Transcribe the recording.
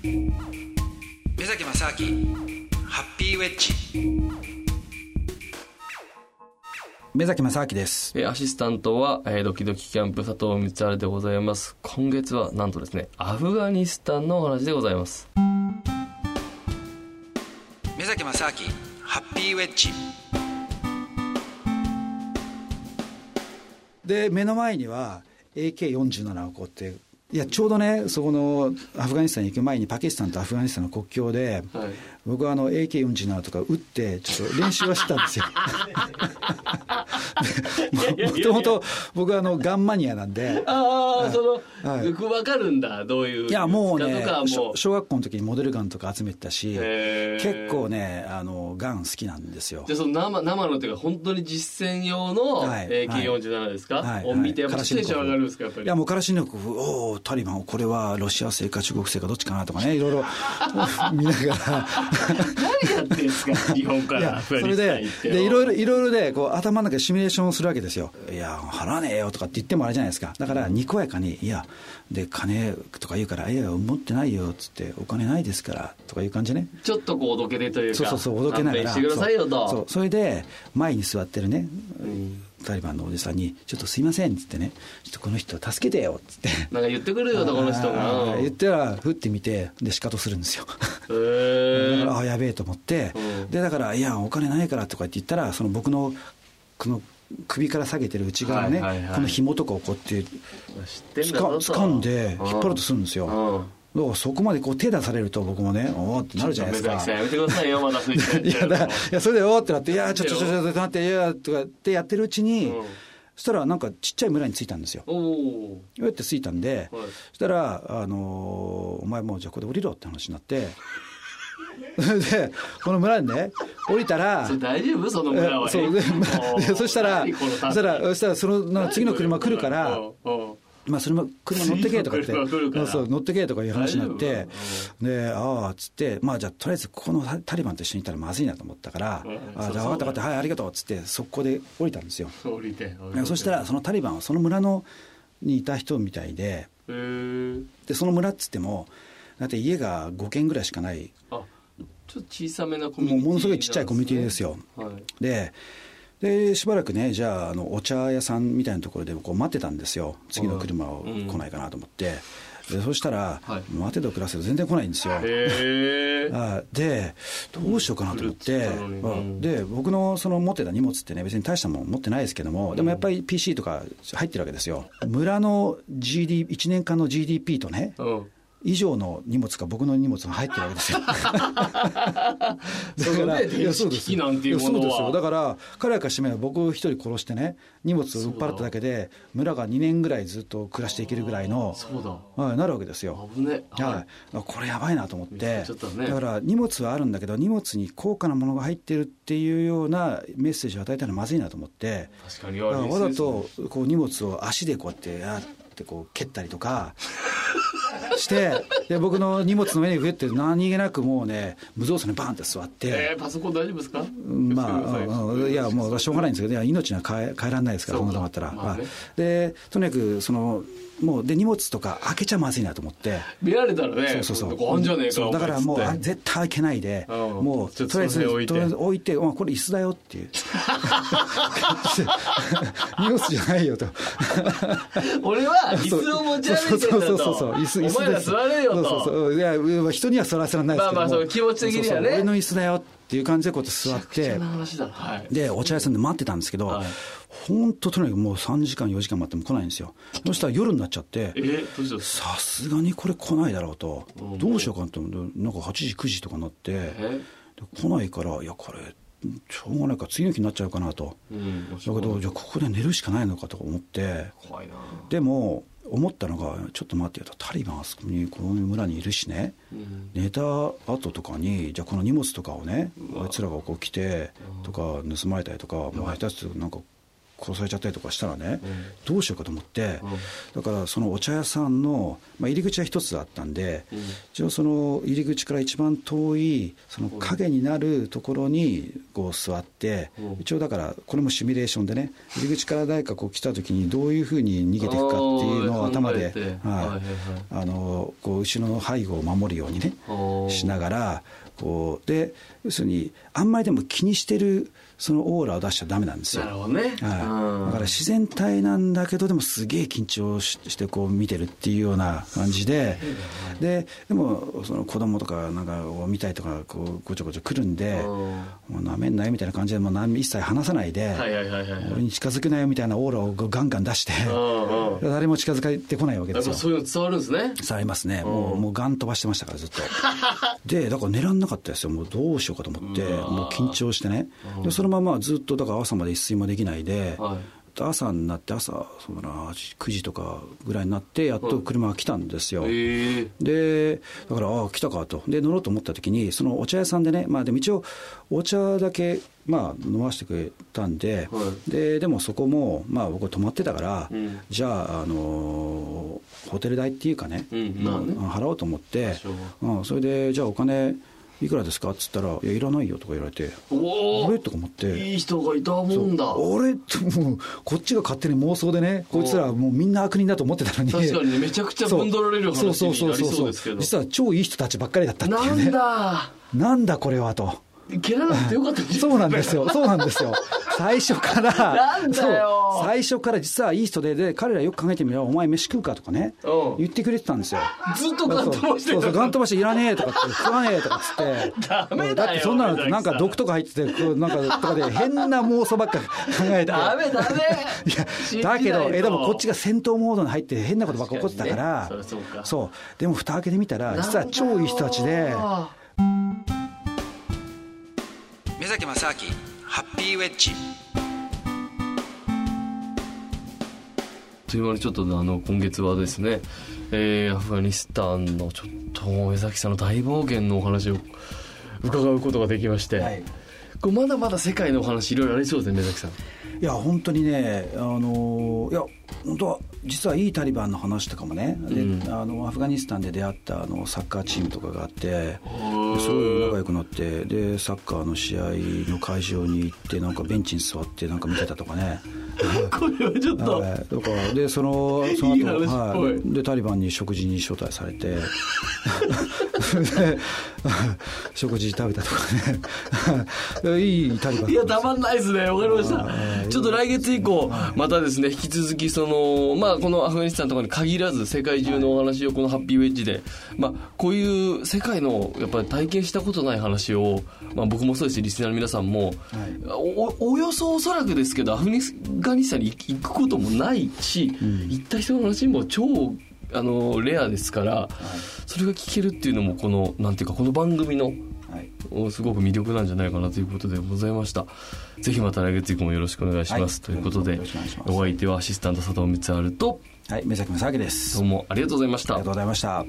目崎正明ハッピーウェッジ。目崎正明です。アシスタントは、えー、ドキドキキャンプ佐藤光晴でございます。今月はなんとですねアフガニスタンのお話でございます。目崎正明ハッピーウェッジ。で目の前には AK47 をこうっていやちょうどね、そこのアフガニスタンに行く前に、パキスタンとアフガニスタンの国境で、はい、僕はあの AK47 とか撃って、ちょっと練習はしたんですよ。もともと僕はあのガンマニアなんで。ああ、その、はい、よくわかるんだ、どういう。いや、もうね小学校の時にモデルガンとか集めてたし、結構ね、あの、ガン好きなんですよ。じゃその生生のっていうか、本当に実践用の AK47 ですか、はい、を見て、やっぱテンション上がるんですか、やっぱり？いや、もうカラシニコフ、おおタリバン、これはロシア製か中国製かどっちかなとかね、いろいろ 見ながら。何やってんですか、日本からそれで、でいろいろ、いろいろで、こう、頭の中でシミュレーションをするわけですよ。いや、払わねえよとかって言ってもあれじゃないですか。だから、にこやかに、いや、で、金とか言うから、いや、持ってないよっつって、お金ないですから、とかいう感じね。ちょっとこう、おどけでというか。そうそうそう、おどけながら。してくださいよと。そう、それで、前に座ってるね、うんタリバンのおじさんに、ちょっとすいませんっつってね、ちょっとこの人助けてよっつって。なんか言ってくるよと、この人が。言ったら、ふってみて、で、仕方するんですよ。へだから、あ、やべえと思って、うん、で、だから、いや、お金ないからとかって言ったら、その僕の、この、首から下げてる内側のね、はいはいはい、この紐とかをこうやってつか掴んで引っ張ろうとするんですよ。だからそこまでこう手出されると僕もね、おおってなるじゃないですか。やめてくださいよ、まだいや、だ いや、それでおおってなって、いや、ちょちょちょちょってなって、いや、とかってやってるうちに、うん、そしたらなんかちっちゃい村に着いたんですよ。おやって着いたんで、はい、そしたら、あのー、お前もうじゃあここで降りろって話になって、で、この村にね、降りたら、大丈夫？その村は。そう そしたら、そしたら、そしたら、その次の車来るから、まあ、それも車乗ってけとかって、そう乗ってけとかいう話になって、で、ああ、つって、まあ、じゃあ、とりあえず、ここのタリバンと一緒にいたらまずいなと思ったから、あじゃあ、分かった分かった、はい、ありがとうっつって、速攻で降りたんですよ。降りて。そしたら、そのタリバンはその村のにいた人みたいで、で、その村っつっても、だって家が5軒ぐらいしかない。あちょっと小さめなコミュニティ、もうものすごいちっちゃいコミュニティですよ。はい、で、でしばらくねじゃああのお茶屋さんみたいなところでこう待ってたんですよ。次の車を来ないかなと思って、うん、でそしたら、はい、待てど暮らせど全然来ないんですよ。あでどうしようかなと思って、うん、で僕のその持ってた荷物ってね別に大したもん持ってないですけども、でもやっぱり PC とか入ってるわけですよ。村の GD 1年間の GDP とね、以上の荷物が僕の荷物が入ってるわけですよ。だから、いやそうですなんていうものそうですよ。だから、彼らからしてみれば僕一人殺してね、荷物を売っ払っただけで、村が2年ぐらいずっと暮らしていけるぐらいの、そうだ。はい、なるわけですよ。危ね。はい。これやばいなと思って、ね、だから荷物はあるんだけど、荷物に高価なものが入ってるっていうようなメッセージを与えたらまずいなと思って、確かにわざとこう荷物を足でこうやってやってこう蹴ったりとか、して、で、僕の荷物の上にふって何気なくもうね、無造作にバンって座って。えー、パソコン大丈夫ですか？まあ、い。や、もうしょうがないんですけど、命には変え変えられないですから、そんなとこあったら。まあね、で、とにかく、その、もうで荷物とか開けちゃまずいなと思って。見られたらねそうそうそう。じゃねえかだからもう絶対開けないで、もうとりあえずとりあえず置いて、まあ、これ椅子だよっていう。荷物じゃないよと。俺は椅子を持ち歩いてんだと。そうそうそう椅子椅子お前ら座れよと。そうそうそう。いや人には座らせられないですけどまあまあそう気持ち的にはね。俺の椅子だよっていう感じでこうやって座って、はい、でお茶屋さんで待ってたんですけど、はい本当とにかくもう3時間4時間待っても来ないんですよ。そしたら夜になっちゃってさすがにこれ来ないだろうと。どうしようかと思ってなんか8時9時とかになって来ないからいやこれしょうがないから次の日になっちゃうかなと、うん、だけどじゃあここで寝るしかないのかとか思って。でも思ったのがちょっと待ってよとタリバンあそこにこの村にいるしね、うん、寝た後とかにじゃあこの荷物とかをねあいつらがこう来てとか盗まれたりとか、まあ、下手するとなんか殺されちゃったりとかしたらね、どうしようかと思って、だからそのお茶屋さんの、まあ、入り口は一つだったんで、一応その入り口から一番遠いその影になるところにこう座って、一応だからこれもシミュレーションでね入り口から誰かこう来た時にどういうふうに逃げていくかっていうのを頭で、はい、あのこう後ろの背後を守るようにねしながらこうで要するにあんまりでも気にしてるそのオーラを出しちゃだめなんですよ。なるほどね。はい。だから自然体なんだけど、でもすげえ緊張してこう見てるっていうような感じで、で、でもその子供とかなんかを見たいとか、こうごちょごちょ来るんで、もうなめんなよみたいな感じで、もう一切話さないで、俺に近づくなよみたいなオーラをガンガン出して、誰も近づいてこないわけですよ。そういうの伝わるんですね。伝わりますね。もう、もうガン飛ばしてましたからずっと。で、だから寝らんなかったですよ。もうどうしようかと思って、もう緊張してね。で、そのままずっとだから朝まで一睡もできないで、はい、朝になって朝そうだな9時とかぐらいになってやっと車が来たんですよ、はい、でだからああ来たかと。で乗ろうと思った時にそのお茶屋さんでねまあでも一応お茶だけまあ飲ませてくれたんで、はい、ででもそこもまあ僕泊まってたから、うん、じゃああのホテル代っていうかね,、うん。まあね、払おうと思って、うん、それでじゃあお金いくらですか？っつったら「いやいらないよ」とか言われて「あれ?」とか思って。いい人がいたもんだ。俺ってもうこっちが勝手に妄想でねこいつらもうみんな悪人だと思ってたのに。確かにねめちゃくちゃぶんどられる話になりそうですけど。実は超いい人たちばっかりだったっていうね。なんだ。なんだこれはと蹴らなくてよかったそうなんですよ。そうなんですよ。最初から、そう。最初から実はいい人で、で、彼らよく考えてみれば、お前飯食うかとかね、言ってくれてたんですよ。ずっとガン飛ばしてそうそう、ガン飛ばしていらねえとかって、食わねえとかっつって。ダメだってそんなのなんか毒とか入ってて、なんかとかで変な妄想ばっか 考えて。ダメダメ。いや、だけど、え、でもこっちが戦闘モードに入って変なことばっか起こってたから、そう。でも蓋開けてみたら、実は超いい人たちで、目崎正明ハッピーウェッジ。という間にちょっとあの今月はですね、えー、アフガニスタンのちょっと江崎さんの大冒険のお話を伺うことができまして、はい、こまだまだ世界のお話いろいろありそうですね江崎さん。いや本当にねあのいや本当は実はいいタリバンの話とかもね、うん、であのアフガニスタンで出会ったあのサッカーチームとかがあってすごい仲良くなってでサッカーの試合の会場に行ってなんかベンチに座ってなんか見てたとかね これはちょっと、はい、だからでそのその後はい、でタリバンに食事に招待されて。で食事食べたとかね いいタリバン。いやたまんないですね。わかりました。ちょっと来月以降またですね引き続きそのまあこのアフガニスタンとかに限らず世界中のお話をこのハッピーウェッジでまあこういう世界のやっぱり体験したことない話をまあ僕もそうですしリスナーの皆さんも、はい、おおよそおそらくですけどアフガニスタンに行くこともないし、うん、行った人の話も超あのレアですから、はい、それが聞けるっていうのもこのなんていうかこの番組のすごく魅力なんじゃないかなということでございました。ぜひまた来月以降もよろしくお願いします、はい、ということでお相手はアシスタント佐藤光晴とはい。目崎正明です。どうもありがとうございました。ありがとうございました